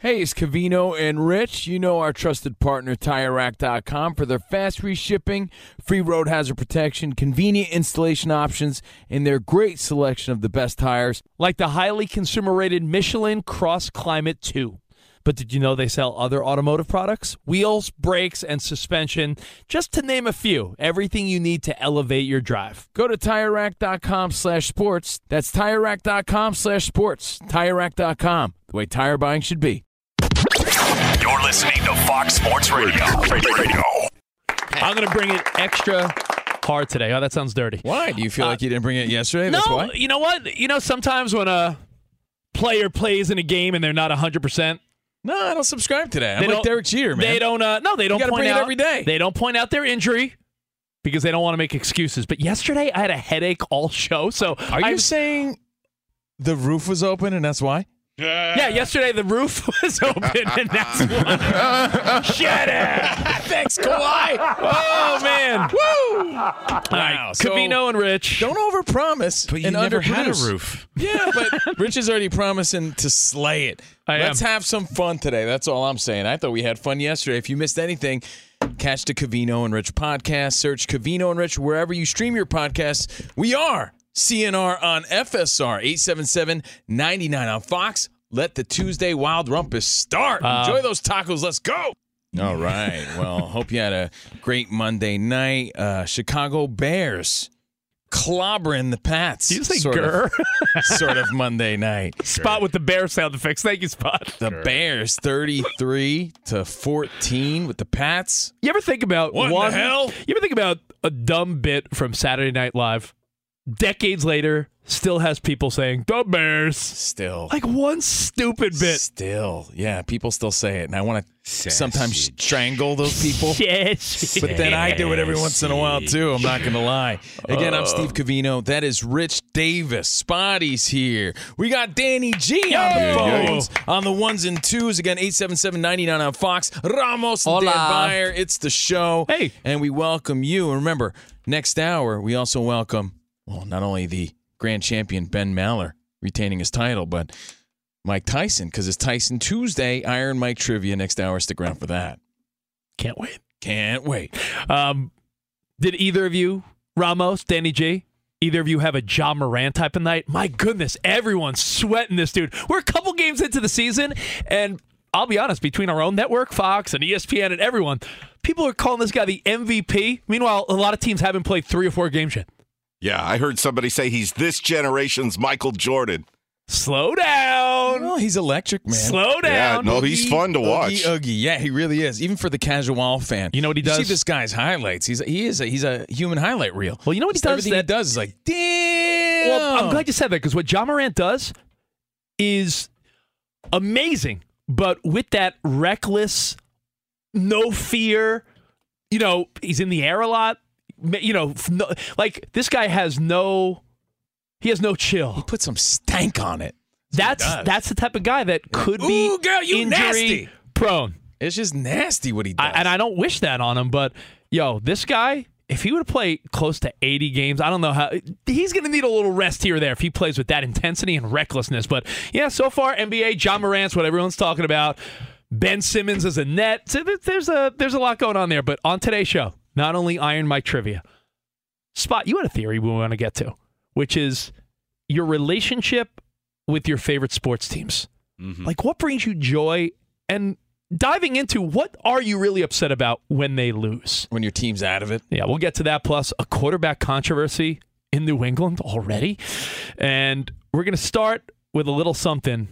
Hey, it's Covino and Rich. You know our trusted partner, TireRack.com, for their fast reshipping, free road hazard protection, convenient installation options, and their great selection of the best tires, like the highly consumer rated Michelin Cross Climate 2. But did you know they sell other automotive products? Wheels, brakes, and suspension, just to name a few. Everything you need to elevate your drive. Go to TireRack.com slash sports. That's TireRack.com slash sports. TireRack.com, the way tire buying should be. You're listening to Fox Sports Radio. Radio. I'm going to bring it extra hard today. Oh, that sounds dirty. Why? Do you feel Uh, like you didn't bring it yesterday? No, why? you know what? You know, sometimes when a player plays in a game and they're not 100%, No, I don't subscribe to that. I'm They like don't- Derek Jeter, man. they don't, uh, no, they don't point out every day. They don't point out their injury because they don't want to make excuses. But yesterday, I had a headache all show. So Are you I, saying the roof was open and that's why? Yeah, yesterday the roof was open and that's one. Shut it! Thanks, Kawhi. Oh, man. Woo! Wow. All right, So- Covino and Rich. Don't overpromise But you and never had a roof. Yeah, but Rich is already promising to slay it. I Let's am. have some fun today. That's all I'm saying. I thought we had fun yesterday. If you missed anything, catch the Covino and Rich podcast. Search Covino and Rich wherever you stream your podcasts. We are CNR on FSR 877 99 on Fox. Let the Tuesday Wild Rumpus start. Uh, Enjoy those tacos. Let's go. All right. Well, hope you had a great Monday night. Uh, Chicago Bears clobbering the Pats. You say sort? Of, sort of Monday night. Spot with the bear sound effects. Thank you, Spot. The Bears 33 to 14 with the Pats. You ever think about What in the hell? You ever think about a dumb bit from Saturday Night Live? Decades later, still has people saying "the Bears." Still. Like one stupid bit. Still. Yeah, people still say it. And I want to sometimes strangle those people. Yes. But then I do it every once in a while too. I'm not gonna lie. Again, I'm Steve Covino. That is Rich Davis. Spotty's here. We got Danny G on the Yeah, yeah. phones on the ones and twos. Again, 877-99 on Fox. Ramos and Dan Beyer. It's the show. Hey. And we welcome you. And remember, next hour we also welcome well, not only the grand champion Ben Maller retaining his title, but Mike Tyson, because it's Tyson Tuesday, Iron Mike Trivia next hour. Stick around for that. Can't wait. Can't wait. Um, did either of you, Ramos, Danny G, either of you have a Ja Morant type of night? My goodness, everyone's sweating this dude. We're a couple games into the season, and I'll be honest, between our own network, Fox and ESPN, and everyone, people are calling this guy the MVP. Meanwhile, a lot of teams haven't played three or four games yet. Yeah, I heard somebody say he's this generation's Michael Jordan. Slow down. Well, he's electric, man. Slow down. Yeah, no, he's fun to watch. Oogie, oogie. Yeah, he really is. Even for the casual fan. You know what he You see does? this guy's highlights. He's he is a, he's a human highlight reel. Well, you know what he does Everything that- he does is like, damn. Well, I'm glad you said that because what Ja Morant does is amazing, but with that reckless, no fear, you know, he's in the air a lot. Ma- You know, no, like this guy has no, he has no chill. He put some stank on it. That's does. that's the type of guy that could be Ooh, girl, you injury nasty. prone. It's just nasty what he does. I, and I don't wish that on him, but yo, this guy if he would play close to 80 games, I don't know how he's going to need a little rest here or there if he plays with that intensity and recklessness. But yeah, so far NBA, Ja Morant's what everyone's talking about. Ben Simmons is a net. So there's a there's a lot going on there. But on today's show, not only Iron Mike trivia, Spot, you had a theory we want to get to, which is your relationship with your favorite sports teams. Mm-hmm. Like, what brings you joy? And diving into what are you really upset about when they lose? When your team's out of it. Yeah, we'll get to that. Plus, a quarterback controversy in New England already. And we're going to start with a little something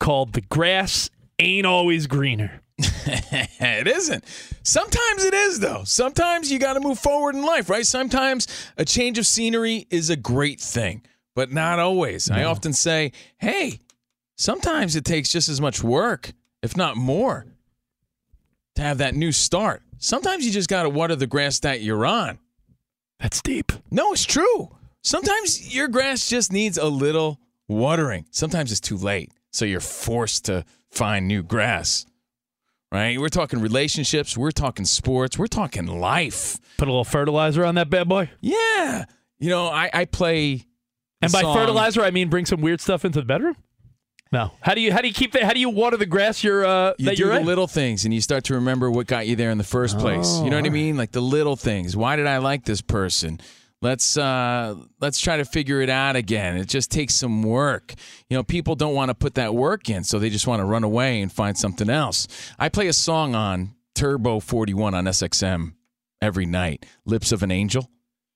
called The Grass Ain't Always Greener. it isn't. Sometimes it is, though. Sometimes you got to move forward in life, right? Sometimes a change of scenery is a great thing, but not always. I often say, hey, sometimes it takes just as much work, if not more, to have that new start. Sometimes you just got to water the grass that you're on. That's deep. No, it's true. Sometimes your grass just needs a little watering. Sometimes it's too late. So you're forced to find new grass. Right? We're talking relationships, we're talking sports, we're talking life. Put a little fertilizer on that bad boy. Yeah. You know, I, I play And by song- fertilizer, I mean bring some weird stuff into the bedroom. No. How do you how do you keep that? How do you water the grass you're uh, you do you're the little things and you start to remember what got you there in the first place. You know what I mean? Like the little things. Why did I like this person? Let's uh let's try to figure it out again. It just takes some work. You know, people don't want to put that work in, so they just want to run away and find something else. I play a song on Turbo 41 on SXM every night. Lips of an Angel.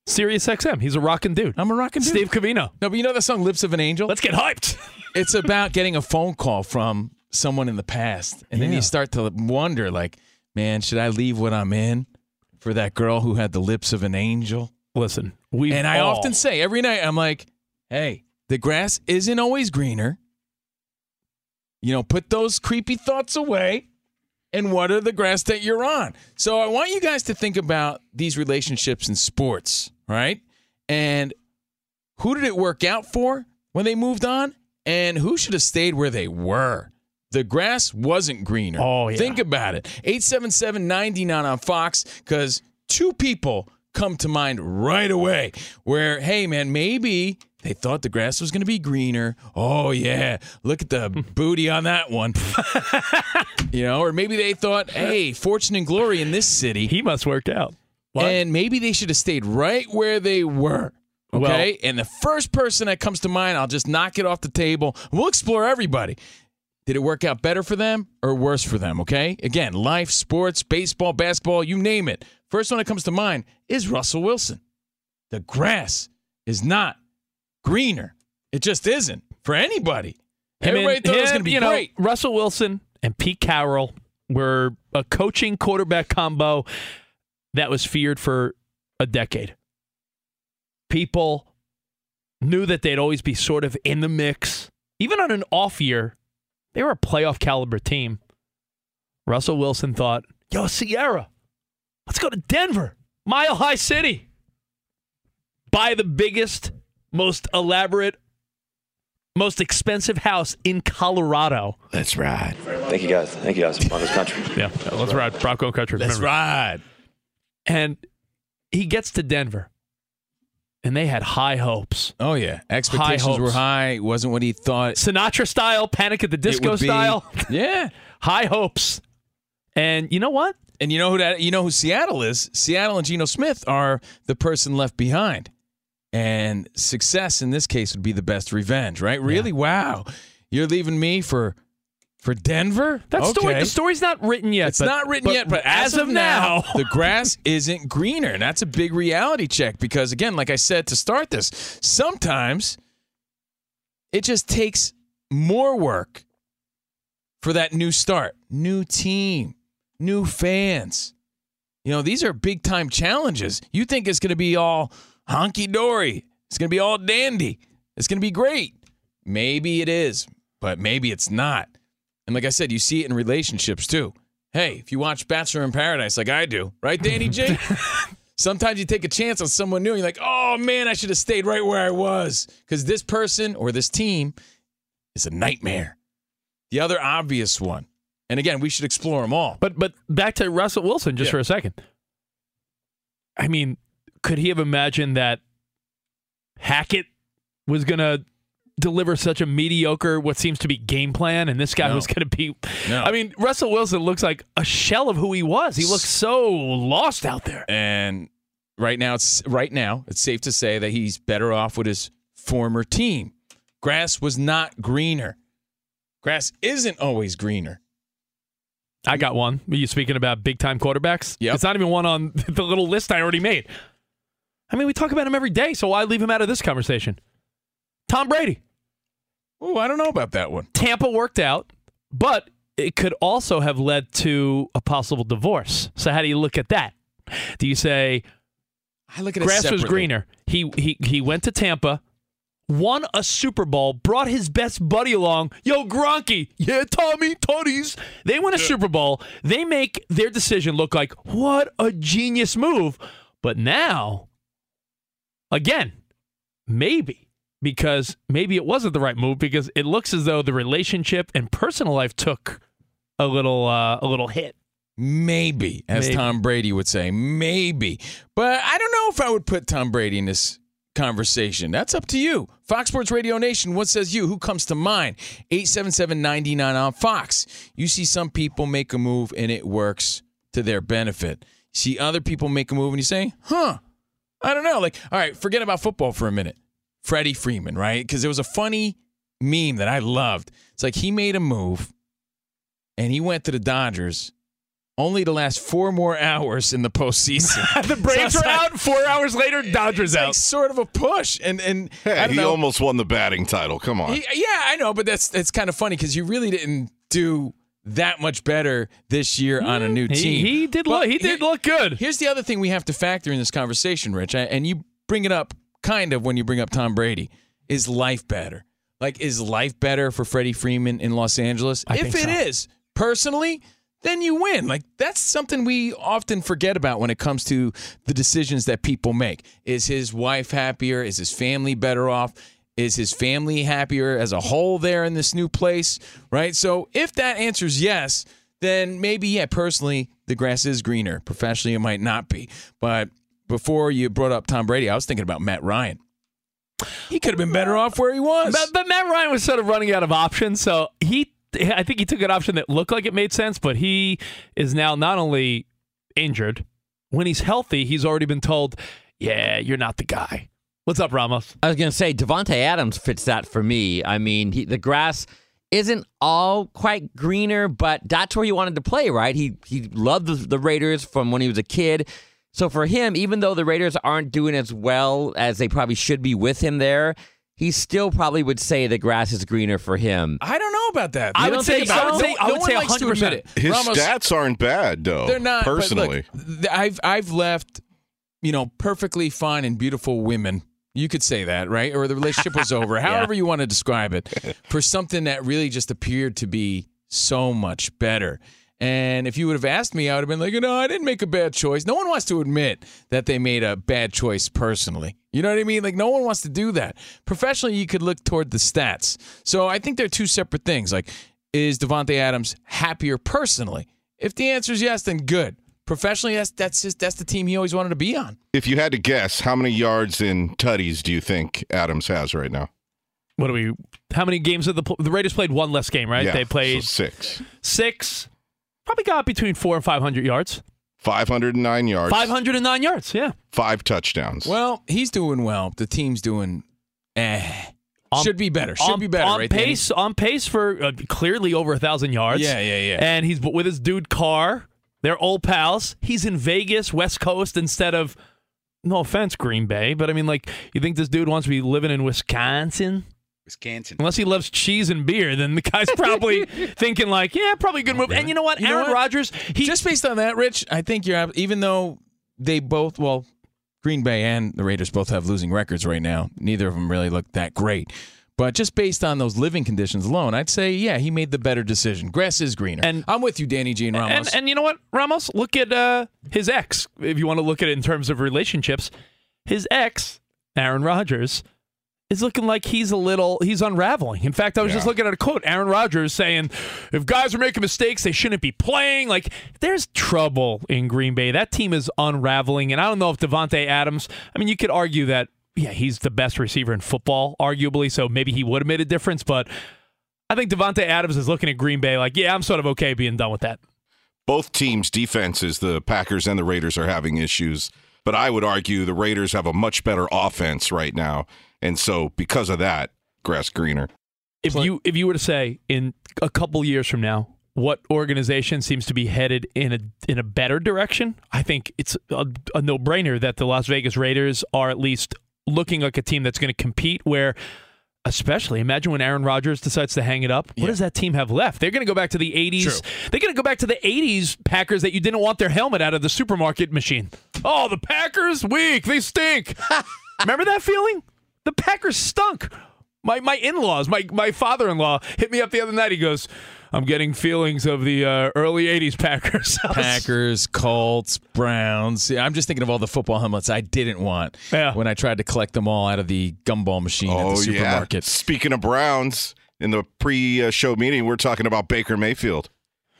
Sirius XM. He's a rockin' dude. I'm a rockin' dude. Steve Covino. No, but you know the song Lips of an Angel? Let's get hyped. it's about getting a phone call from someone in the past and then you start to wonder like man should i leave what i'm in for that girl who had the lips of an angel Listen, we and i all, often say every night i'm like hey the grass isn't always greener. You know put those creepy thoughts away and what are the grass that you're on? So i want you guys to think about these relationships in sports right? And who did it work out for when they moved on? And who should have stayed where they were? The grass wasn't greener. Oh, yeah. think about it. 877-99 on fox because two people come to mind right away where hey man maybe they thought the grass was going to be greener oh yeah look at the booty on that one you know or maybe they thought hey fortune and glory in this city he must work out. What? and maybe they should have stayed right where they were. Okay. and the first person that comes to mind, I'll just knock it off the table. We'll explore everybody. Did it work out better for them or worse for them? Okay. Again, life, sports, baseball, basketball, you name it. First one that comes to mind is Russell Wilson. The grass is not greener. It just isn't for anybody. Him Everybody and- thought it was going to be you know, great. Russell Wilson and Pete Carroll were a coaching quarterback combo that was feared for a decade. People knew that they'd always be sort of in the mix. Even on an off year, they were a playoff caliber team. Russell Wilson thought, yo, Ciara, let's go to Denver, Mile High City. Buy the biggest, most elaborate, most expensive house in Colorado. Let's ride. Thank you guys. Thank you guys. Broncos country. Yeah, let's ride Bronco Country. Let's remember. ride. And he gets to Denver, and they had high hopes. Oh, yeah. Expectations hopes. were high. It wasn't what he thought. Sinatra style, Panic at the Disco be. style, Yeah. high hopes. And you know what? And you know who that you know who Seattle is? Seattle and Geno Smith are the person left behind. And success in this case would be the best revenge, right? Really? Wow. You're leaving me for for Denver? That story, the story's not written yet. It's but- not written yet, but as, of now, the grass isn't greener. And that's a big reality check because, again, like I said to start this, sometimes it just takes more work for that new start, new team, new fans. You know, these are big time challenges. You think it's going to be all honky dory, it's going to be all dandy, it's going to be great. Maybe it is, but maybe it's not. And like I said, you see it in relationships too. Hey, if you watch Bachelor in Paradise like I do, right, Danny G? Sometimes you take a chance on someone new and you're like, oh man, I should have stayed right where I was. Because this person or this team is a nightmare. The other obvious one, and again, we should explore them all. But but back to Russell Wilson just Yeah. for a second. I mean, could he have imagined that Hackett was going to deliver such a mediocre, what seems to be game plan, and this guy No. was going to be. No. I mean, Russell Wilson looks like a shell of who he was. He looks so lost out there. And right now, it's right now it's safe to say that he's better off with his former team. Grass was not greener. Grass isn't always greener. I got one. Are you speaking about big time quarterbacks? Yeah. It's not even one on the little list I already made. I mean, we talk about him every day, so why leave him out of this conversation? Tom Brady. Oh, I don't know about that one. Tampa worked out, but it could also have led to a possible divorce. So how do you look at that? Do you say I look at grass was greener? He he he went to Tampa, won a Super Bowl, brought his best buddy along. Yo, Gronky, yeah, Tommy, Toddies. They win a Super Bowl. They make their decision look like what a genius move. But now, again, maybe because maybe it wasn't the right move because it looks as though the relationship and personal life took a little uh, a little hit. Maybe, as Maybe. Tom Brady would say, maybe. But I don't know if I would put Tom Brady in this conversation. That's up to you. Fox Sports Radio Nation, what says you? Who comes to mind? 877-99 on Fox. You see some people make a move and it works to their benefit. See other people make a move and you say, huh, I don't know. Like, all right, forget about football for a minute. Freddie Freeman, right? Because there was a funny meme that I loved. It's like he made a move and he went to the Dodgers only to last four more hours in the postseason. the Braves So are it's like- out. Four hours later, Dodgers It's like out. sort of a push, and and I Hey, don't he know. almost won the batting title. Come on. He- yeah, I know, but that's that's kind of funny because you really didn't do that much better this year on a mm, new team. he did But look. He here- did look good. Here's the other thing we have to factor in this conversation, Rich, and you bring it up kind of when you bring up Tom Brady. Is life better? Like, is life better for Freddie Freeman in Los Angeles? I if think it is, so. personally, then you win. Like, that's something we often forget about when it comes to the decisions that people make. Is his wife happier? Is his family better off? Is his family happier as a whole there in this new place? Right? So, if that answers yes, then maybe, yeah, personally, the grass is greener. Professionally, it might not be. But before you brought up Tom Brady, I was thinking about Matt Ryan. He could have been better off where he was. But, but Matt Ryan was sort of running out of options, so he. I think he took an option that looked like it made sense, but he is now not only injured. When he's healthy, he's already been told, "Yeah, you're not the guy." What's up, Ramos? I was going to say Davante Adams fits that for me. I mean, he, the grass isn't all quite greener, but that's where he wanted to play, right? He he loved the, the Raiders from when he was a kid. So for him, even though the Raiders aren't doing as well as they probably should be with him there, he still probably would say the grass is greener for him. I don't know about that. I would don't say- think I would so? say- I No would one say likes to 100%. admit it. His Ramos, stats aren't bad, though. They're not but look, personally. I've I've left, you know, perfectly fine and beautiful women. You could say that, right? Or the relationship was over. However you want to describe it, for something that really just appeared to be so much better. And if you would have asked me, I would have been like, no, I didn't make a bad choice. No one wants to admit that they made a bad choice personally. You know what I mean? Like, no one wants to do that. Professionally, you could look toward the stats. So I think they're two separate things. Like, is Davante Adams happier personally? If the answer is yes, then good. Professionally, that's that's just that's the team he always wanted to be on. If you had to guess, how many yards in tutties do you think Adams has right now? What do we? How many games have the the Raiders played? One less game, right? Yeah, they played so six. six. Probably got between four and five hundred yards. 509 yards. Five hundred and nine yards. Yeah. Five touchdowns. Well, he's doing well. The team's doing eh. On- Should be better. Should on, be better. On right, Danny? pace, on pace for uh, clearly over a thousand yards. Yeah, yeah, yeah. And he's with his dude Carr. They're old pals. He's in Vegas, West Coast, instead of. No offense, Green Bay, but I mean, like, you think this dude wants to be living in Wisconsin? Wisconsin. Unless he loves cheese and beer, then the guy's probably thinking like, yeah, probably a good move. And you know what, You know Aaron what? Rodgers, he just based on that, Rich, I think you're even though they both well, Green Bay and the Raiders both have losing records right now. Neither of them really look that great. But just based on those living conditions alone, I'd say yeah, he made the better decision. Grass is greener. And- I'm with you, Danny G and Ramos. And, and you know what, Ramos? Look at uh, his ex. If you want to look at it in terms of relationships, his ex, Aaron Rodgers, is looking like he's a little he's unraveling. In fact, I was just looking at a quote Aaron Rodgers saying, "If guys are making mistakes, they shouldn't be playing." Like there's trouble in Green Bay. That team is unraveling, and I don't know if Davante Adams. I mean, you could argue that yeah, he's the best receiver in football, arguably. So maybe he would have made a difference, but I think Davante Adams is looking at Green Bay like, yeah, I'm sort of okay being done with that. Both teams' defenses, the Packers and the Raiders, are having issues. But I would argue the Raiders have a much better offense right now. And so because of that, grass greener. If you if you were to say in a couple years from now, what organization seems to be headed in a in a better direction, I think it's a, a no brainer that the Las Vegas Raiders are at least looking like a team that's going to compete. Where, especially, imagine when Aaron Rodgers decides to hang it up. What does that team have left? They're going to go back to the '80s. They're going to go back to the '80s Packers that you didn't want their helmet out of the supermarket machine. Oh, the Packers weak. They stink. Remember that feeling? The Packers stunk. My my in laws, my my father in law hit me up the other night. He goes, "I'm getting feelings of the uh, early '80s Packers." Packers, Colts, Browns. Yeah, I'm just thinking of all the football helmets I didn't want when I tried to collect them all out of the gumball machine at Oh, the yeah. supermarket. Speaking of Browns, in the pre show meeting, we're talking about Baker Mayfield.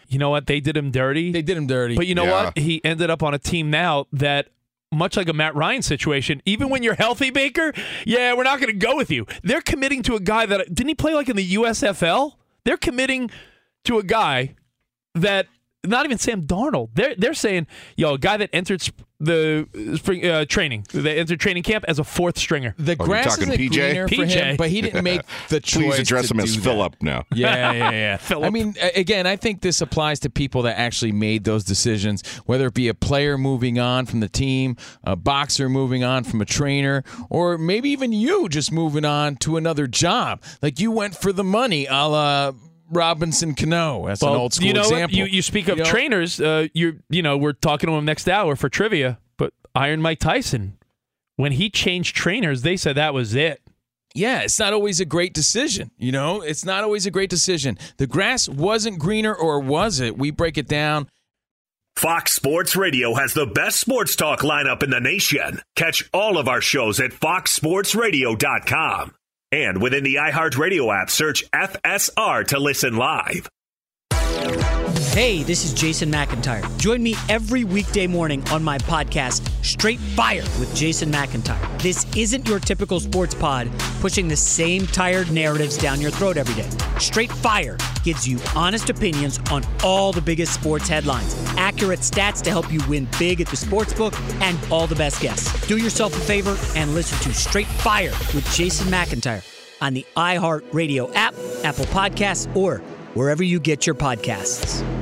You know what? They did him dirty. They did him dirty. But you know Yeah. what? He ended up on a team now that, much like a Matt Ryan situation, even when you're healthy, Baker, yeah, we're not going to go with you. They're committing to a guy that didn't he play like in the USFL? They're committing to a guy that not even Sam Darnold. They're they're saying, yo, a guy that entered sp- the uh, spring uh, training, that entered training camp as a fourth stringer. The Oh, grass talking isn't PJ? greener for him, but he didn't make the choice. Please address to him as do that. Philip now. Yeah, yeah, yeah. Phillip. I mean, again, I think this applies to people that actually made those decisions, whether it be a player moving on from the team, a boxer moving on from a trainer, or maybe even you just moving on to another job. Like you went for the money, a la Robinson Cano. That's an old school you know example. You you speak of You know? trainers. Uh, you you know we're talking to him next hour for trivia. But Iron Mike Tyson, when he changed trainers, they said that was it. Yeah, it's not always a great decision. You know, it's not always a great decision. The grass wasn't greener, or was it? We break it down. Fox Sports Radio has the best sports talk lineup in the nation. Catch all of our shows at foxsportsradio.com. And within the iHeartRadio app, search FSR to listen live. Hey, this is Jason McIntyre. Join me every weekday morning on my podcast, Straight Fire with Jason McIntyre. This isn't your typical sports pod pushing the same tired narratives down your throat every day. Straight Fire gives you honest opinions on all the biggest sports headlines, accurate stats to help you win big at the sportsbook, and all the best guests. Do yourself a favor and listen to Straight Fire with Jason McIntyre on the iHeartRadio app, Apple Podcasts, or wherever you get your podcasts.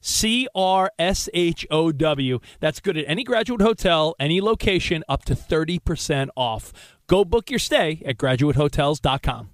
C R S H O W. That's good at any graduate hotel, any location, up to 30% off. Go book your stay at graduatehotels.com.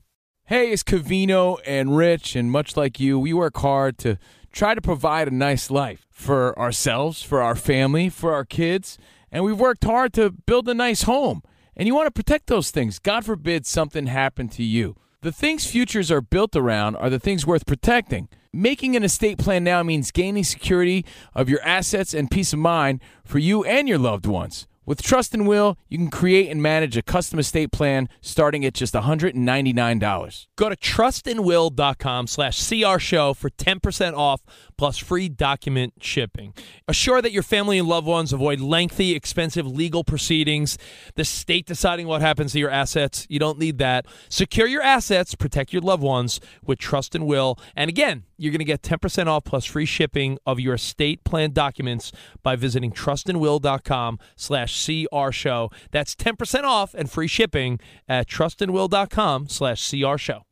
Hey, it's Covino and Rich, and much like you, we work hard to try to provide a nice life for ourselves, for our family, for our kids, and we've worked hard to build a nice home. And you want to protect those things. God forbid something happened to you. The things futures are built around are the things worth protecting. Making an estate plan now means gaining security of your assets and peace of mind for you and your loved ones. With Trust and Will, you can create and manage a custom estate plan starting at just $199. Go to trustandwill.com slash CR show for 10% off plus free document shipping. Assure that your family and loved ones avoid lengthy, expensive legal proceedings, the state deciding what happens to your assets. You don't need that. Secure your assets, protect your loved ones with Trust and Will. And again, you're going to get 10% off plus free shipping of your estate plan documents by visiting trustandwill.com slash CR show. That's 10% off and free shipping at trustandwill.com slash CR show.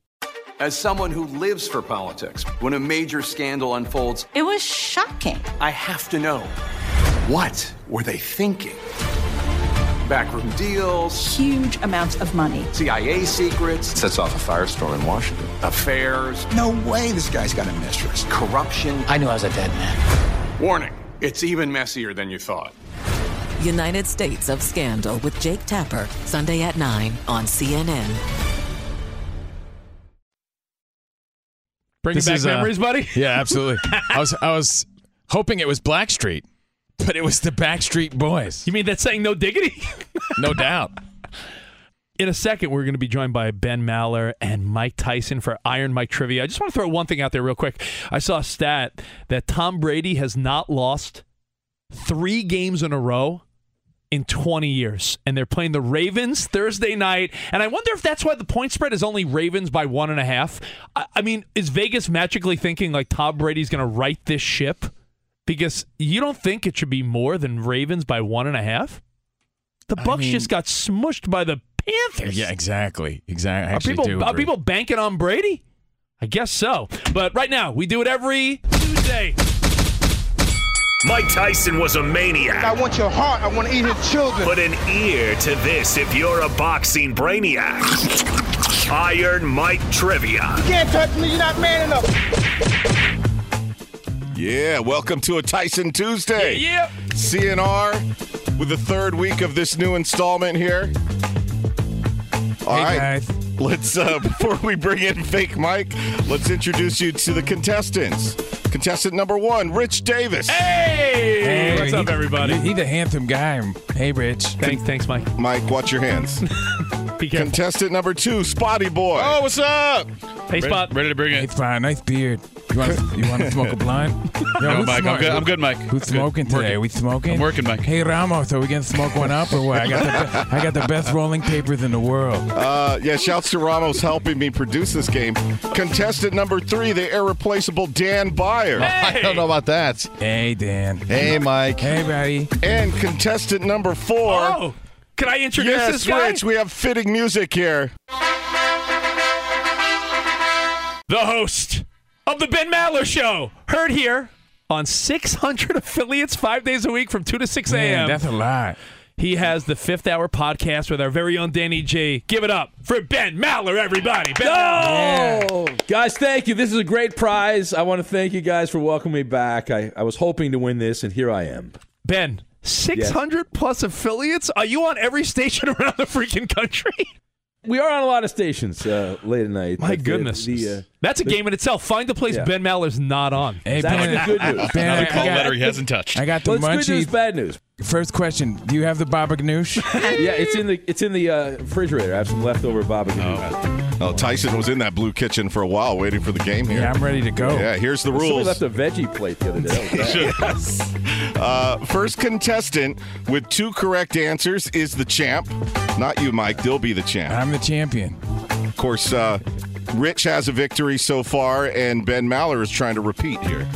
As someone who lives for politics, when a major scandal unfolds, it was shocking. I have to know what were they thinking? Backroom deals, huge amounts of money, CIA secrets, sets off a firestorm in Washington, affairs. No way this guy's got a mistress. Corruption. I knew I was a dead man. Warning it's even messier than you thought. United States of Scandal with Jake Tapper, Sunday at 9 on CNN. Bringing This back is, uh, memories, buddy? Yeah, absolutely. I was I was hoping it was Blackstreet, but it was the Backstreet Boys. You mean that's saying no diggity? no doubt. In a second, we're going to be joined by Ben Maller and Mike Tyson for Iron Mike Trivia. I just want to throw one thing out there real quick. I saw a stat that Tom Brady has not lost three games in a row in 20 years. And they're playing the Ravens Thursday night. And I wonder if that's why the point spread is only Ravens by one and a half. I, I mean, is Vegas magically thinking like Tom Brady's going to right this ship? Because you don't think it should be more than Ravens by one and a half? The I Bucks mean- just got smushed by the Panthers. Yeah, exactly. Exactly. Are people are people banking on Brady? I guess so. But right now, we do it every Tuesday. Mike Tyson was a maniac. I want your heart. I want to eat his children. Put an ear to this if you're a boxing brainiac. Iron Mike Trivia. You can't touch me. You're not man enough. Yeah, welcome to a Tyson Tuesday. Yeah, CNR with the third week of this new installment here. All Hey, right, guys. let's uh, before we bring in fake Mike, let's introduce you to the contestants. Contestant number one, Rich Davis. Hey, Hey, what's he- up, everybody? He's a handsome guy. Hey, Rich. Thanks, thanks, Mike. Mike, watch your hands. Be careful. Contestant number two, Spotty Boy. Oh, what's up? Hey, Spot. Ready to bring Hey, it? fine. Nice beard. You want to, you want to smoke a blunt? Yo, No, who's Mike. I'm smoking? good. I'm good, Mike. Who's Good. smoking today? Working. Are we smoking? I'm working, Mike. Hey, Ramos, are we going to smoke one up or what? I got the, be- I got the best rolling papers in the world. Uh, yeah, shouts to Ramos helping me produce this game. Contestant number three, the irreplaceable Dan Beyer. I don't know about that. Hey, Dan. Hey, Mike. Hey, buddy. And contestant number four. Oh, can I introduce yes, this guy? Rich, we have fitting music here. the host of the Ben Maller Show, heard here on 600 affiliates five days a week from 2 to 6 Man, a.m. that's a lot. He has the fifth hour podcast with our very own Danny G. Give it up for Ben Maller, everybody. Ben Maller. Oh, guys, thank you. This is a great prize. I want to thank you guys for welcoming me back. I, I was hoping to win this, and here I am. Ben, 600 plus affiliates? Are you on every station around the freaking country? We are on a lot of stations uh, late at night. My But the- goodness. the, uh, That's a game in itself. Find the place Yeah. Ben Maller's not on. Hey, That's Ben, the good news. Ben, Another call got- letter he hasn't touched. I got the well, it's good news, munchies. bad news. First question: Do you have the baba ganoush? yeah, it's in the it's in the uh, refrigerator. I have some leftover barbecue. Oh, Tyson was in that blue kitchen for a while waiting for the game here. yeah, I'm ready to go. Yeah, here's the Somebody rules. left a veggie plate the other day. That was bad. Uh, first contestant with two correct answers is the champ. Not you, Mike. They'll be the champ. I'm the champion. Of course, uh, Rich has a victory so far, and Ben Maller is trying to repeat here.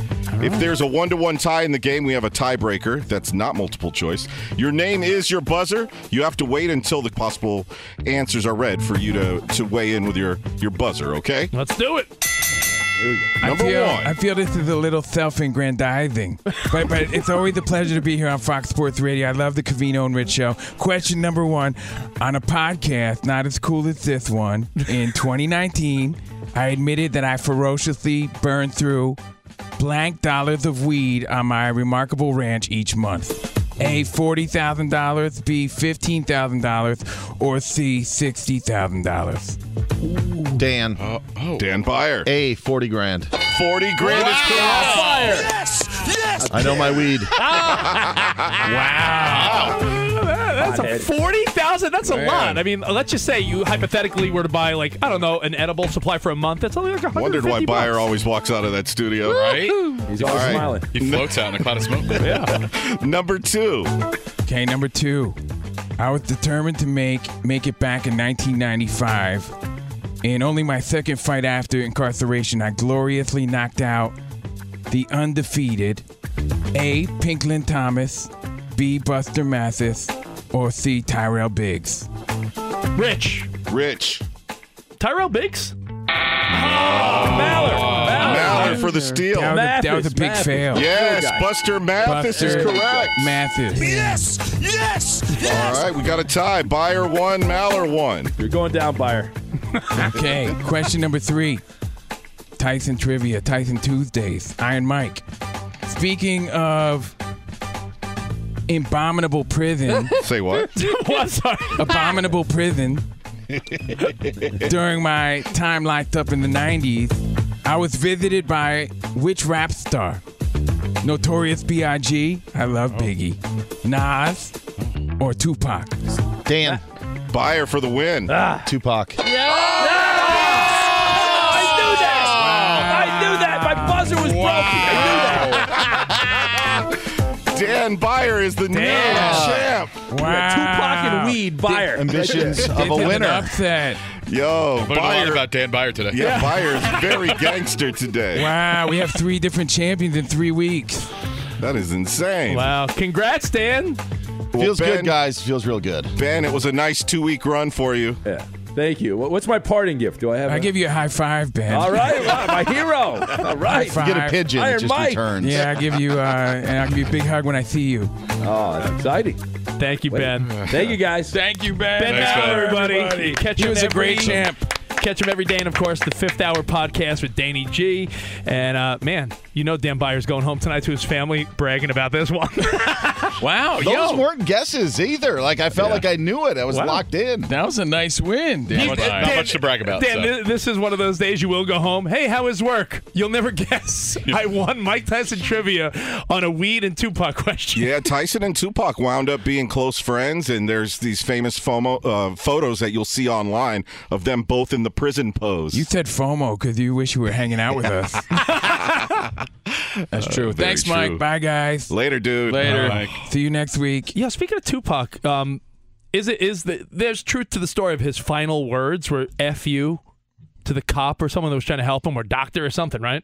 If ah. there's a one to one tie in the game, we have a tiebreaker. That's not multiple choice. Your name is your buzzer. You have to wait until the possible answers are read for you to, to weigh in with your, your buzzer, okay? Let's do it. I Number feel, one. I feel this is a little self-aggrandizing, but but it's always a pleasure to be here on Fox Sports Radio. I love the Covino and Rich show. Question number one: On a podcast not as cool as this one, in 2019, I admitted that I ferociously burned through blank dollars of weed on my remarkable ranch each month. A forty thousand dollars, B fifteen thousand dollars, or C sixty thousand dollars. Dan. Oh, oh. Dan Beyer. A 40 grand. 40 grand is correct. Yes. Yes. I know my weed. Wow. That's a forty thousand. That's a Man. lot. I mean, let's just say you hypothetically were to buy like I don't know an edible supply for a month. That's only like a hundred Wondered why fifty Beyer bucks. always walks out of that studio. Right? He's always right. smiling. He floats out in a cloud of smoke. Yeah. Number two. Okay, number two. I was determined to make make it back in 1995. In only my second fight after incarceration, I gloriously knocked out the undefeated A. Pinklon Thomas, B. Buster Mathis, or C. Tyrell Biggs. Rich. Rich. Tyrell Biggs. Oh, Maller. Maller for the steal. That was, a, that was a big Mathis. fail. Yes, Good guy. Buster Mathis is correct. Mathis. Yes! Yes! yes. All right, we got a tie. Beyer one, Maller one. You're going down, Beyer. Okay, question number three. Tyson Trivia, Tyson Tuesdays, Iron Mike. Speaking of abominable prison, Say what? what? Sorry. abominable prison, during my time locked up in the 90s, I was visited by which rap star? Notorious B.I.G., I love oh. Biggie, Nas, or Tupac? Dan, Beyer for the win. Ah. Tupac. I knew that. Dan Beyer is the new champ. Wow. Tupac and weed, Beyer. Ambitions of a They did an winner. upset. Yo, Learned a lot Beyer. about Dan Beyer today. Yeah, Beyer's very gangster today. Wow, we have three different champions in three weeks. That is insane. Wow. Congrats, Dan. Well, Feels ben, good, guys. Feels real good. Ben, it was a nice two week run for you. Yeah. Thank you. What's my parting gift? Do I have? I a- give you a high five, Ben. All right, wow, my hero. All right. You get a pigeon. Iron It just Mike. returns. Yeah, I give you, uh, and I'll give you a big hug when I see you. Oh, that's exciting. Thank you, Ben. Thank you, guys. Thank you, Ben. Ben Thanks, Maller, Ben. everybody. Catch you. He him was a every- great champ. Catch him every day, and of course, the Fifth Hour podcast with Danny G. And uh, man, you know Dan Beyer's going home tonight to his family, bragging about this one. Wow, Those yo, weren't guesses either. Like I felt like I knew it. I was Wow. locked in. that was a nice win. Not Dan. much, not much to brag about. Dan, so. this is one of those days you will go home. Hey, how is work? You'll never guess. I won Mike Tyson trivia on a weed and Tupac question. Yeah, Tyson and Tupac wound up being close friends, and there's these famous FOMO, uh, photos that you'll see online of them both in the prison pose. You said FOMO because you wish you were hanging out with us. That's true. very Thanks, true. Mike. Bye, guys. Later, dude. Later. Bye, See you next week. Yeah, speaking of Tupac, um, is it is the there's truth to the story of his final words were "f you" to the cop or someone that was trying to help him or doctor or something, right?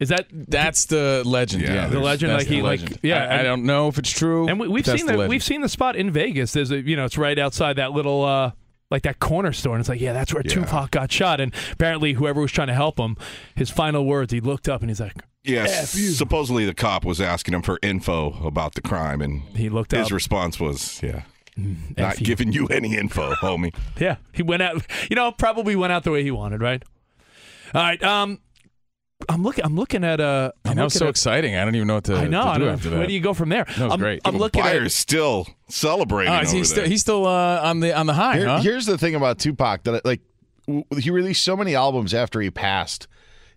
Is that That's the legend. Yeah, Yeah, the legend, like the he, like- yeah, I, I and- don't know if it's true. And we, we've seen the that. We've seen the spot in Vegas. There's a you know it's right outside that little uh like that corner store, and it's like yeah, that's where Yeah. Tupac got shot. And apparently, whoever was trying to help him, his final words, he looked up and he's like, Yes. Supposedly the cop was asking him for info about the crime, and he looked his up. response was, "Yeah, not F you. giving you any info, homie." Yeah, he went out. You know, probably went out the way he wanted, right? All right. Um, I'm looking. I'm looking at uh. I'm that was so at- exciting. I don't even know what to, I know. to I do don't after know. that. Where do you go from there? That was I'm, great. I'm looking Beyer's at. still celebrating. Is over still, there. he's still uh, on the on the high, Here- huh? Here's the thing about Tupac that like w- he released so many albums after he passed.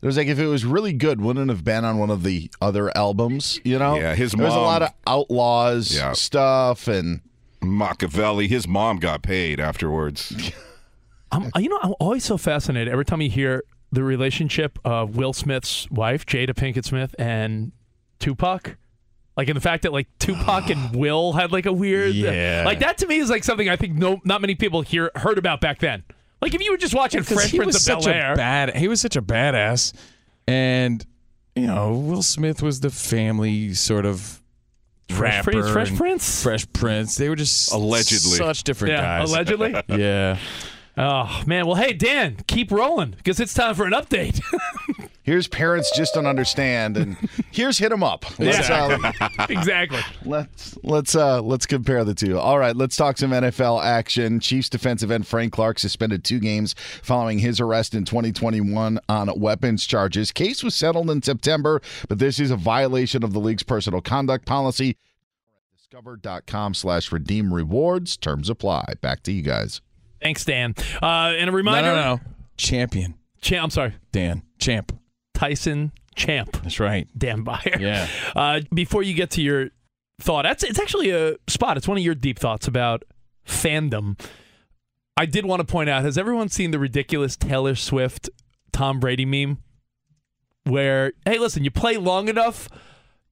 It was like if it was really good, wouldn't it have been on one of the other albums. You know, Yeah, his there was a lot of outlaws Yeah. stuff, and Makaveli. His mom got paid afterwards. I'm, you know, I'm always so fascinated every time you hear the relationship of Will Smith's wife, Jada Pinkett Smith, and Tupac. Like in the fact that like Tupac and Will had like a weird, Yeah. like that to me is like something I think no, not many people hear heard about back then. Like if you were just watching 'Cause Fresh he Prince was of such Bel a Air, bad. He was such a badass, and you know, Will Smith was the family sort of Fresh rapper, Prince, Fresh and Prince? Fresh Prince. They were just Allegedly. such different yeah, guys. allegedly. yeah. Oh man, well hey Dan, keep rolling because it's time for an update. here's parents just don't understand, and here's hit them up. Let's, uh, exactly. Let's let's uh let's compare the two. All right, let's talk some NFL action. Chiefs defensive end Frank Clark suspended two games following his arrest in 2021 on weapons charges. Case was settled in September, but this is a violation of the league's personal conduct policy. Discover.com slash redeem rewards. Terms apply. Back to you guys. Thanks, Dan. Uh, and a reminder, no, no. Champion Champ, I'm sorry, Dan Champ. Tyson Champ. That's right. Dan Beyer. Yeah. Uh, before you get to your thought. That's it's actually a spot. It's one of your deep thoughts about fandom. I did want to point out: Has everyone seen the ridiculous Taylor Swift Tom Brady meme? Where hey, listen, you play long enough.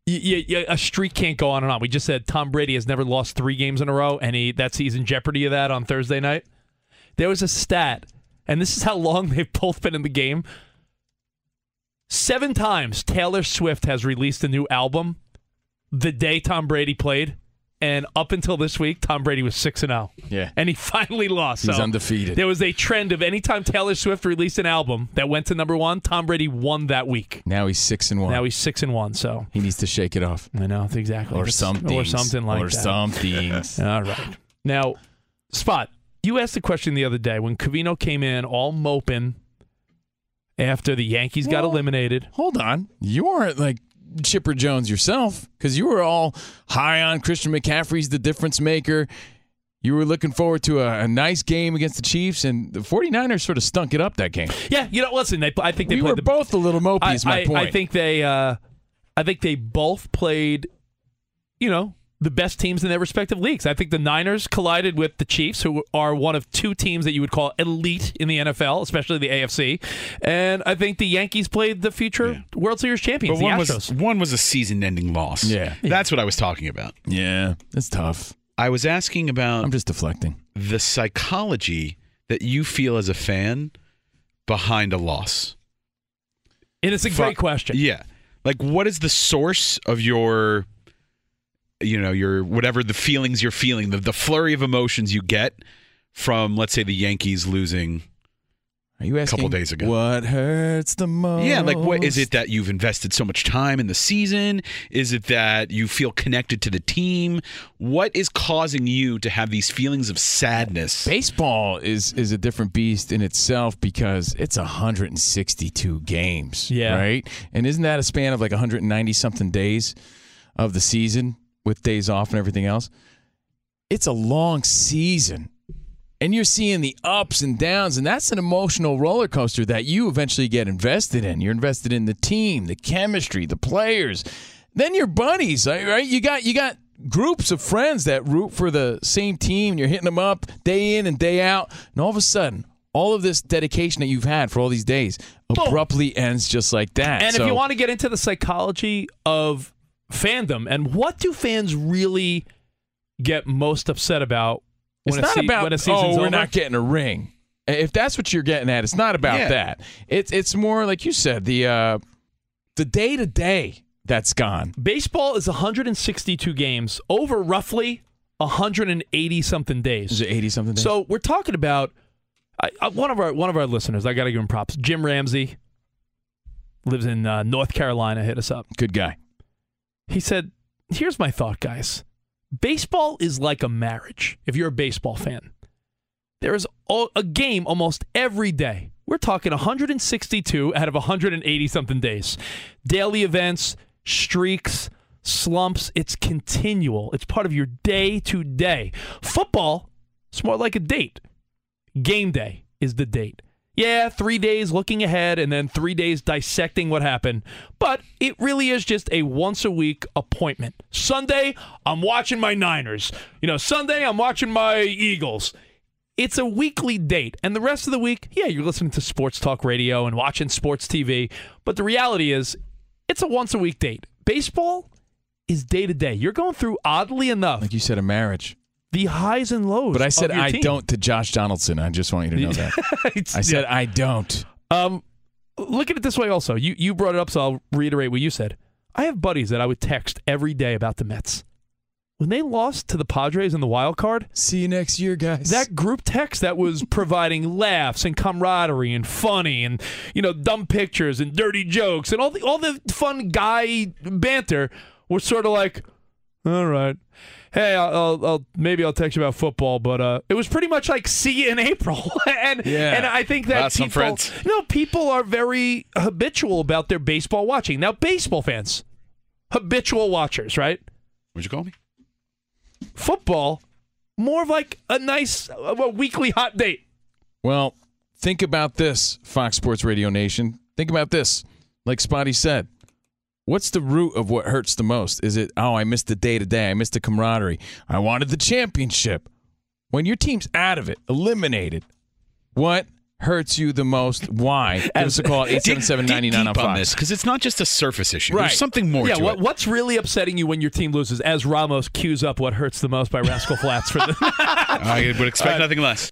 a streak can't go on and on. We just said Tom Brady has never lost three games in a row, and he that's he's in jeopardy of that on Thursday night. There was a stat, and this is how long they've both been in the game. Seven times Taylor Swift has released a new album the day Tom Brady played, and up until this week, Tom Brady was six and zero. Yeah. and he finally lost. He's So undefeated. There was a trend of anytime Taylor Swift released an album that went to number one, Tom Brady won that week. Now he's six and one. Now he's six and one. So he needs to shake it off. I know exactly, Or something. or something like that. Or something. All right. Now, Spot, you asked the question the other day when Covino came in all moping after the Yankees got eliminated. Hold on. You weren't like Chipper Jones yourself because you were all high on Christian McCaffrey's the difference maker. You were looking forward to a, a nice game against the Chiefs, and the 49ers sort of stunk it up that game. Yeah, you know, listen, they, I think they we played were the, both a little mopey, I, is my I- point. I think they, uh, I think they both played, you know, the best teams in their respective leagues. I think the Niners collided with the Chiefs, who are one of two teams that you would call elite in the NFL, especially the AFC. And I think the Yankees played the future World Series champions, But the one Astros. was one was a season-ending loss. Yeah. that's what I was talking about. Yeah, it's tough. I was asking about. I'm just deflecting the psychology that you feel as a fan behind a loss. And it's a Fu- great question. Yeah, like what is the source of your, you know, your whatever the feelings you're feeling, the the flurry of emotions you get from, let's say, the Yankees losing. Are you a asking couple days ago? What hurts the most? Yeah, like what is it that you've invested so much time in the season? Is it that you feel connected to the team? What is causing you to have these feelings of sadness? Baseball is is a different beast in itself because it's 162 games. Yeah. Right? And isn't that a span of like 190 something days of the season with days off and everything else? It's a long season. And you're seeing the ups and downs, and that's an emotional roller coaster that you eventually get invested in. You're invested in the team, the chemistry, the players, then your buddies, right? You got you got groups of friends that root for the same team. You're hitting them up day in and day out, and all of a sudden, all of this dedication that you've had for all these days abruptly ends just like that. And So- if you want to get into the psychology of fandom and what do fans really get most upset about It's when, a, not se- about when a season's oh, we're over? not getting a ring. If that's what you're getting at, it's not about Yeah. that. It's it's more like you said the uh, the day to day that's gone. Baseball is 162 games over roughly 180 something days. Is it 80 something days? So we're talking about I, I, one of our one of our listeners. I got to give him props. Jim Ramsey lives in uh, North Carolina. Hit us up. Good guy. He said, "Here's my thought, guys. Baseball is like a marriage. If you're a baseball fan, there is a game almost every day. We're talking 162 out of 180 something days. Daily events, streaks, slumps. It's continual. It's part of your day to day. Football, it's more like a date. Game day is the date. Yeah, three days looking ahead and then three days dissecting what happened. But it really is just a once a week appointment. Sunday, I'm watching my Niners. You know, Sunday, I'm watching my Eagles. It's a weekly date. And the rest of the week, yeah, you're listening to sports talk radio and watching sports TV. But the reality is, it's a once a week date. Baseball is day to day. You're going through, oddly enough, like you said, a marriage. The highs and lows. But I said I team. don't to Josh Donaldson. I just want you to know that. I said I don't. Um, look at it this way. Also, you you brought it up, so I'll reiterate what you said. I have buddies that I would text every day about the Mets. When they lost to the Padres in the wild card, see you next year, guys. That group text that was providing laughs and camaraderie and funny and you know dumb pictures and dirty jokes and all the all the fun guy banter was sort of like, all right, hey, I'll, I'll, I'll maybe I'll text you about football, but uh, it was pretty much like see you in April, and Yeah. and I think that people, no, people are very habitual about their baseball watching. Now, baseball fans, habitual watchers, right? What'd you call me? Football, more of like a nice a weekly hot date. Well, think about this, Fox Sports Radio Nation. Think about this. Like Spotty said, What's the root of what hurts the most? Is it, oh, I missed the day to day, I missed the camaraderie, I wanted the championship? When your team's out of it, eliminated, what hurts you the most? Why? Give us a call at 877 on Fox. this because it's not just a surface issue. Right. There's something more yeah, to what, it. what's really upsetting you when your team loses? As Ramos cues up what hurts the most by Rascal Flatts for the. I would expect uh, nothing less.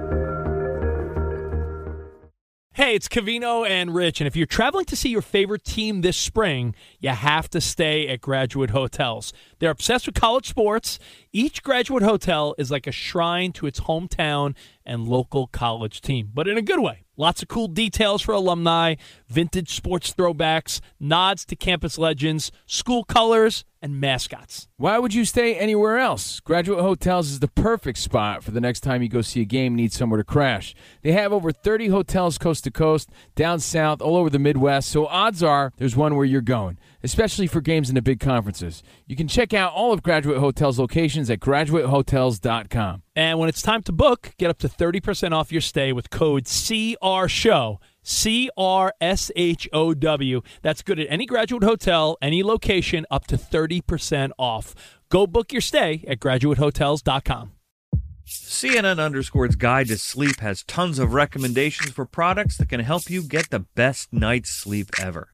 Hey, it's Covino and Rich, and if you're traveling to see your favorite team this spring, you have to stay at Graduate Hotels. They're obsessed with college sports. Each Graduate Hotel is like a shrine to its hometown and local college team, but in a good way. Lots of cool details for alumni, vintage sports throwbacks, nods to campus legends, school colors, and mascots. Why would you stay anywhere else? Graduate Hotels is the perfect spot for the next time you go see a game need somewhere to crash. They have over 30 hotels coast to coast, down south, all over the Midwest, so odds are there's one where you're going, especially for games in the big conferences. You can check out all of Graduate Hotels locations at graduatehotels.com. And when it's time to book, get up to 30% off your stay with code CRSHOW. C R S H O W. That's good at any graduate hotel, any location, up to 30% off. Go book your stay at graduatehotels.com. CNN Underscore's Guide to Sleep has tons of recommendations for products that can help you get the best night's sleep ever.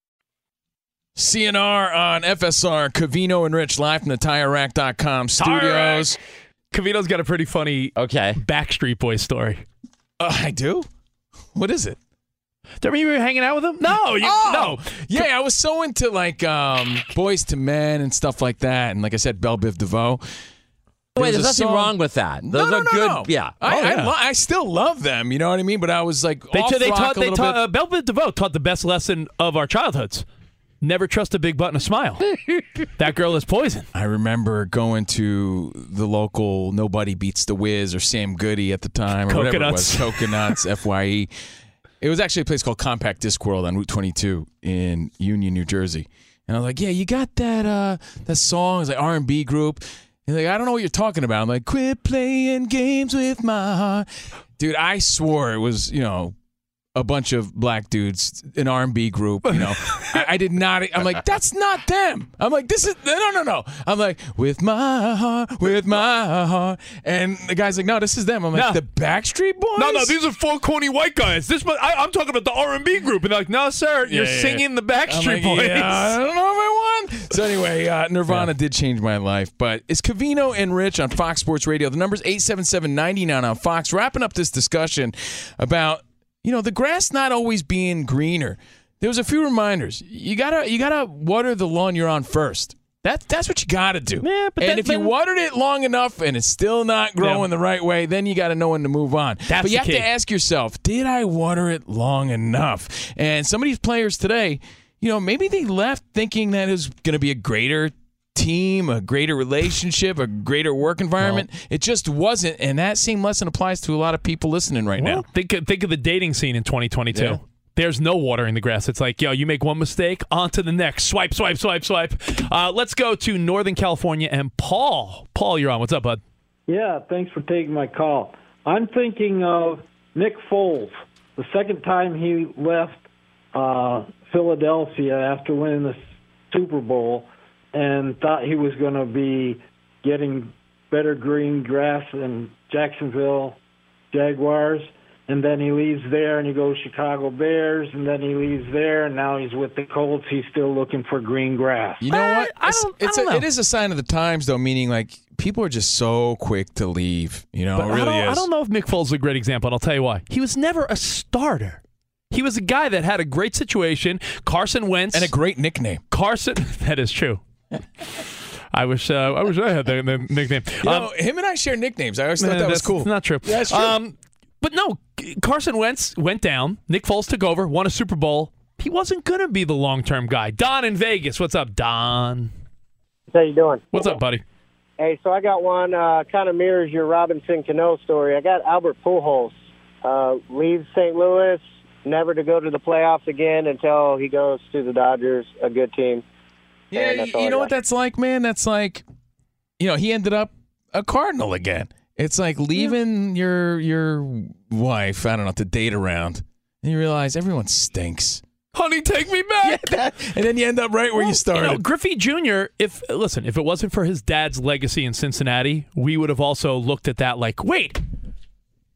CNR on FSR, Covino and Rich live from the TireRack.com studios. Covino's got a pretty funny okay Backstreet Boys story. Uh, I do? What is it? Don't you were hanging out with him? No, you, Oh, no. Yeah, I was so into like um, Boyz II Men and stuff like that. And like I said, Belle Biv DeVoe. Wait, There's there's nothing song- wrong with that. No, Those no, are no, good. no. Yeah. I, Oh, I, yeah. lo- I still love them. You know what I mean? But I was like, They, off they rock taught, a they little taught, bit. uh, Belle Biv DeVoe taught the best lesson of our childhoods. Never trust a big butt and a smile. that girl is poison. I remember going to the local Nobody Beats the Whiz or Sam Goody at the time or whatever it was. Coconuts. Coconuts, FYE. It was actually a place called Compact Disc World on Route 22 in Union, New Jersey. And I was like, "Yeah, you got that uh that song? It's like R&B group." And like, "I don't know what you're talking about." I'm like, "Quit playing games with my heart." Dude, I swore it was, you know, a bunch of black dudes, an R&B group, you know. I, I did not I'm like, "That's not them." I'm like, "This is no, no, no." I'm like, "With my heart, with my heart." And the guy's like, "No, this is them." I'm like, No. "The Backstreet Boys?" No, no, these are four corny white guys. This, I, I'm talking about the R&B group, and they're like, no, sir, you're Yeah, yeah, singing the Backstreet like, Boys. Yeah, I don't know if I won. So anyway, uh, Nirvana did change my life. But it's Covino and Rich on Fox Sports Radio. The number's 877-99 on Fox. Wrapping up this discussion about, you know, the grass not always being greener. There was a few reminders. You gotta you gotta water the lawn you're on first. That, that's what you got to do. Yeah, but and that- if you watered it long enough and it's still not growing the right way, then you got to know when to move on. That's but you have key. to ask yourself, did I water it long enough? And some of these players today, you know, maybe they left thinking that it was going to be a greater team, a greater relationship, a greater work environment. it just wasn't. And that same lesson applies to a lot of people listening right Well, now. think of, think of the dating scene in 2022. Yeah. There's no watering the grass. It's like, yo, you make one mistake, on to the next. Swipe, swipe, swipe, swipe. Uh, let's go to Northern California and Paul. Paul, you're on. What's up, bud? Yeah, thanks for taking my call. I'm thinking of Nick Foles, the second time he left uh, Philadelphia after winning the Super Bowl, and thought he was going to be getting better green grass in Jacksonville Jaguars and then he leaves there and he goes Chicago Bears, and then he leaves there, and now he's with the Colts. He's still looking for green grass. You know what? I It's, don't- it's I a, don't know. it is a sign of the times, though. Meaning, like people are just so quick to leave. You know, But it really I, don't, I don't know if Nick Foles is a great example, and I'll tell you why. He was never a starter. He was a guy that had a great situation. Carson Wentz and a great nickname. Carson, that is true. I wish uh, I wish I had that that nickname. You Um, know, him and I share nicknames. I always thought that was cool. Not true. Yeah, that's true. Um, but no, Carson Wentz went down. Nick Foles took over, won a Super Bowl. He wasn't going to be the long term guy. Don in Vegas. What's up, Don? How you doing? What's up, buddy? Hey, so I got one uh, kind of mirrors your Robinson Cano story. I got Albert Pujols uh, leaves St. Louis, never to go to the playoffs again until he goes to the Dodgers, a good team. Yeah, And that's you, you know what that's like, man? That's like, you know, he ended up a Cardinal again. It's like leaving your your wife, I don't know, to date around, and you realize everyone stinks. Honey, take me back. and then you end up right where you started. You know, Griffey Jr. If listen, if it wasn't for his dad's legacy in Cincinnati, we would have also looked at that like, wait,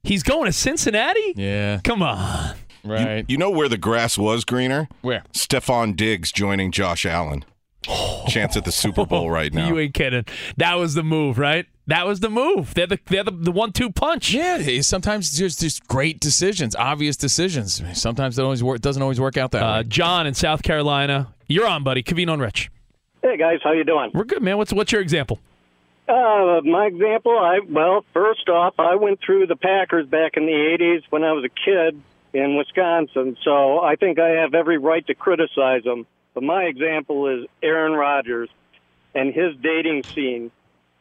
he's going to Cincinnati? Yeah. Come on. Right. You, you know where the grass was greener? Where? Stefon Diggs joining Josh Allen. Chance at the Super Bowl right now. You ain't kidding. That was the move, right? That was the move. They're the they're the, the one two punch. Yeah, sometimes just just great decisions, obvious decisions. Sometimes it always work, doesn't always work out that Uh, way. John in South Carolina, you're on, buddy. Covino and Rich. Hey guys, how you doing? We're good, man. What's what's your example? Uh, my example, I well, first off, I went through the Packers back in the '80s when I was a kid in Wisconsin, so I think I have every right to criticize them. But my example is Aaron Rodgers and his dating scene,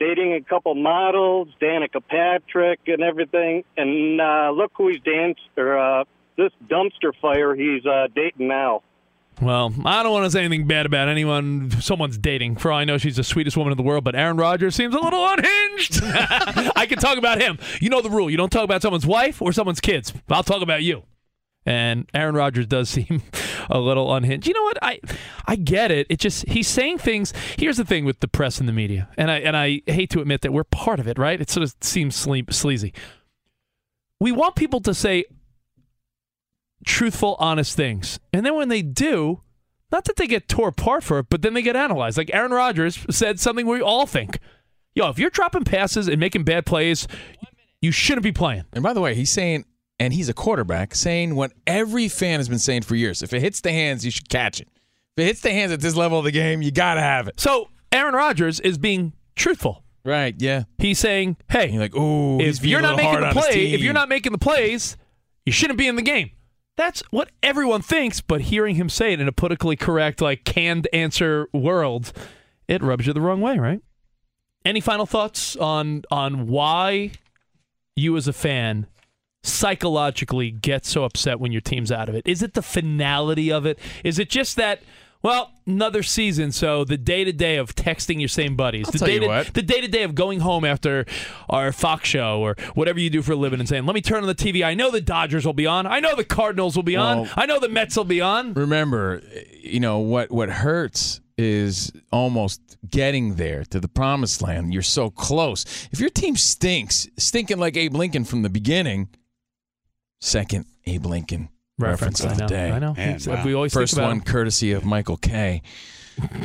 dating a couple models, Danica Patrick, and everything. And uh, look who he's danced or uh, this dumpster fire he's uh, dating now. Well, I don't want to say anything bad about anyone someone's dating. For all I know, she's the sweetest woman in the world, but Aaron Rodgers seems a little unhinged. I can talk about him. You know the rule. You don't talk about someone's wife or someone's kids. I'll talk about you. And Aaron Rodgers does seem a little unhinged. You know what? I I get it. It just he's saying things. Here's the thing with the press and the media, and I and I hate to admit that we're part of it, right? It sort of seems sle- sleazy. We want people to say truthful, honest things, and then when they do, not that they get tore apart for it, but then they get analyzed. Like Aaron Rodgers said something we all think. Yo, if you're dropping passes and making bad plays, you shouldn't be playing. And by the way, he's saying, and he's a quarterback, saying what every fan has been saying for years: if it hits the hands, you should catch it. If it hits the hands at this level of the game, you gotta have it. So Aaron Rodgers is being truthful. Right? Yeah. He's saying, "Hey, you're like, ooh, if you're not making the play, if you're not making the plays, you shouldn't be in the game." That's what everyone thinks, but hearing him say it in a politically correct, like canned answer world, it rubs you the wrong way, right? Any final thoughts on on why you as a fan psychologically get so upset when your team's out of it? Is it the finality of it? Is it just that well, another season, so the day to day of texting your same buddies, I'll the day what. the day to day of going home after our Fox show or whatever you do for a living and saying, "Let me turn on the TV. I know the Dodgers will be on. I know the Cardinals will be on. I know the Mets will be on." Remember, you know what? What hurts is almost getting there to the promised land. You're so close. If your team stinks, stinking like Abe Lincoln from the beginning, second Abe Lincoln reference, Reference, of the day. I know. Man, It's- wow. we always think first about one him. courtesy of Michael K.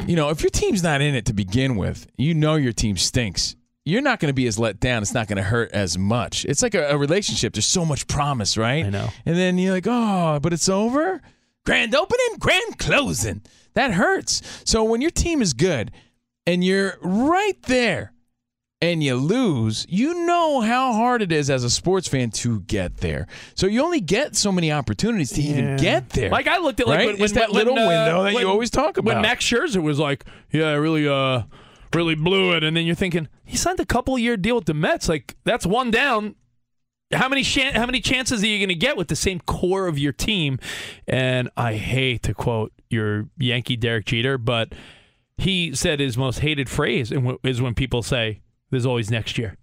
you know, if your team's not in it to begin with, you know your team stinks. You're not going to be as let down. It's not going to hurt as much. It's like a, a relationship. There's so much promise, right? I know. And then you're like, oh, but it's over. Grand opening, grand closing. That hurts. So when your team is good and you're right there and you lose, you know how hard it is as a sports fan to get there. So you only get so many opportunities to even get there. Like I looked at like right? when, it's when- that when, little uh, window that when- you always talk about. When Max Scherzer was like, "Yeah, I really, uh, really blew it," and then you're thinking he signed a couple year deal with the Mets. Like that's one down. How many chan- how many chances are you going to get with the same core of your team? And I hate to quote your Yankee Derek Jeter, but he said his most hated phrase is when people say, "There's always next year."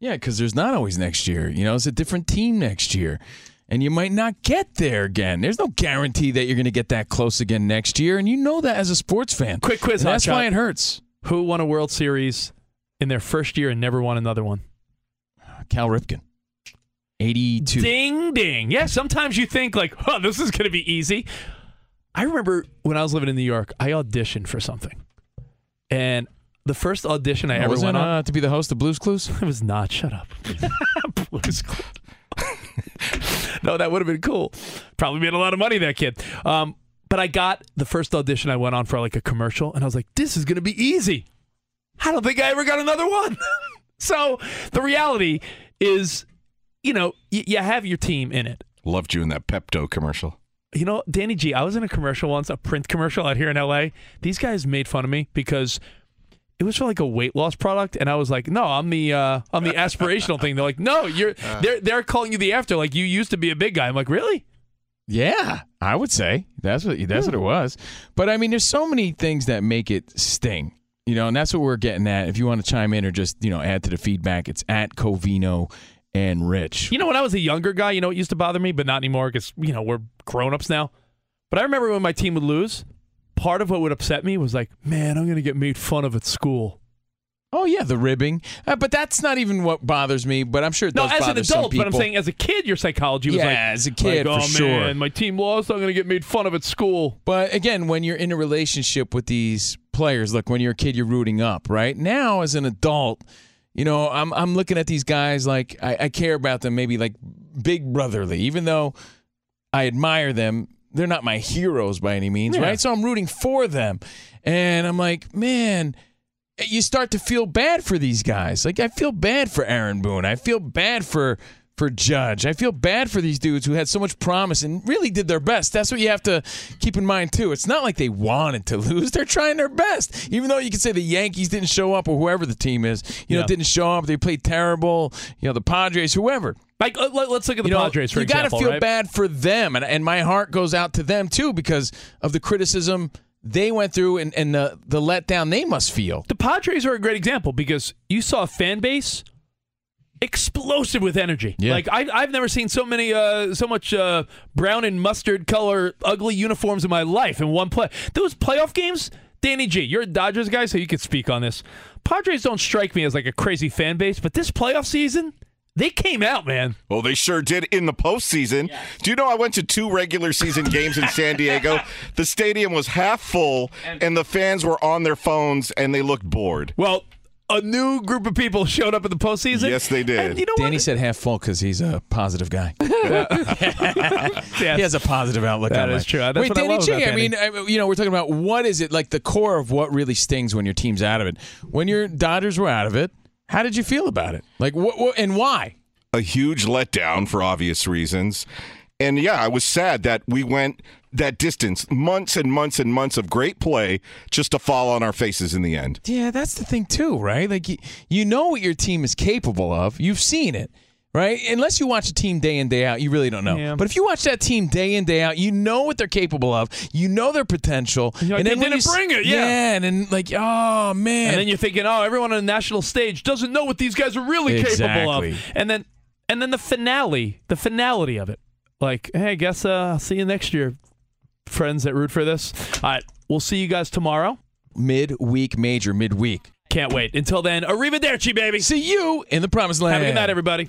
Yeah, because there's not always next year. You know, it's a different team next year. And you might not get there again. There's no guarantee that you're going to get that close again next year. And you know that as a sports fan. Quick quiz, that's Hotshot. why it hurts. Who won a World Series in their first year and never won another one? Cal Ripken. 82. Ding ding. Yeah, sometimes you think like, oh, this is going to be easy. I remember when I was living in New York, I auditioned for something. And the first audition I Oh, ever was it, went on uh, to be the host of Blues Clues? It was not. Shut up. Blues Clues. no, that would have been cool. Probably made a lot of money, that kid. Um, but I got the first audition I went on for like a commercial, and I was like, this is going to be easy. I don't think I ever got another one. so the reality is, you know, y- you have your team in it. Loved you in that Pepto commercial. You know, Danny G, I was in a commercial once, a print commercial out here in LA. These guys made fun of me because it was for like a weight loss product, and I was like, "No, I'm the uh, I'm the aspirational thing." They're like, "No, you're they're they're calling you the after. Like you used to be a big guy." I'm like, "Really?" Yeah, I would say that's what that's what it was. But I mean, there's so many things that make it sting, you know, and that's what we're getting at. If you want to chime in or just you know add to the feedback, it's at Covino and Rich. You know, when I was a younger guy, you know, it used to bother me, but not anymore because you know we're grown ups now. But I remember when my team would lose. Part of what would upset me was like, "Man, I'm gonna get made fun of at school." Oh yeah, the ribbing, uh, but that's not even what bothers me. But I'm sure it No, does as an bother some adult, but I'm saying as a kid, your psychology was Yeah, like, as a kid, like, for oh, sure. man, my team lost. I'm going to get made fun of at school. But again, when you're in a relationship with these players, look, when you're a kid, you're rooting up, right? Now, as an adult, you know, I'm I'm looking at these guys like I, I care about them, maybe like big brotherly, even though I admire them. They're not my heroes by any means, Yeah. right? So I'm rooting for them, and I'm like, man. You start to feel bad for these guys. Like I feel bad for Aaron Boone. I feel bad for for Judge. I feel bad for these dudes who had so much promise and really did their best. That's what you have to keep in mind too. It's not like they wanted to lose. They're trying their best. Even though you can say the Yankees didn't show up or whoever the team is, you know, didn't show up. They played terrible. You know, the Padres, whoever. Like, let, us look at the You know, Padres for you example. gotta feel right? bad for them, and, and my heart goes out to them too because of the criticism they went through and, and the the letdown they must feel. The Padres are a great example because you saw a fan base explosive with energy. Yeah. Like I, I've never seen so many, uh, so much uh, brown and mustard color ugly uniforms in my life in one play. Those playoff games, Danny G, you're a Dodgers guy, so you could speak on this. Padres don't strike me as like a crazy fan base, but this playoff season, they came out, man. Well, they sure did in the postseason. Do you know I went to two regular season games in San Diego? The stadium was half full, and the fans were on their phones, and they looked bored. Well, a new group of people showed up in the postseason. Yes, they did. And you know Danny what? said half full because he's a positive guy. he has a positive outlook That on is life. true. That's Wait, what I Danny love G, about I mean, you know, we're talking about what is it like the core of what really stings when your team's out of it. When your Dodgers were out of it, how did you feel about it? Like, what, what and why? A huge letdown for obvious reasons. And yeah, I was sad that we went that distance, months and months and months of great play, just to fall on our faces in the end. Yeah, that's the thing too, right? Like you, you know what your team is capable of. You've seen it, right? Unless you watch a team day in day out, you really don't know. Yeah. But if you watch that team day in day out, you know what they're capable of. You know their potential. Like, and then they you didn't s- bring it, yeah. and then like, oh man, And then you're thinking, oh, everyone on the national stage doesn't know what these guys are really capable of. And then, and then the finale, the finality of it. Like, hey, I guess uh, I'll see you next year, friends that root for this. All right, we'll see you guys tomorrow. midweek major, midweek. Can't wait. Until then, arrivederci, baby. See you in the promised land. Have a good night, everybody.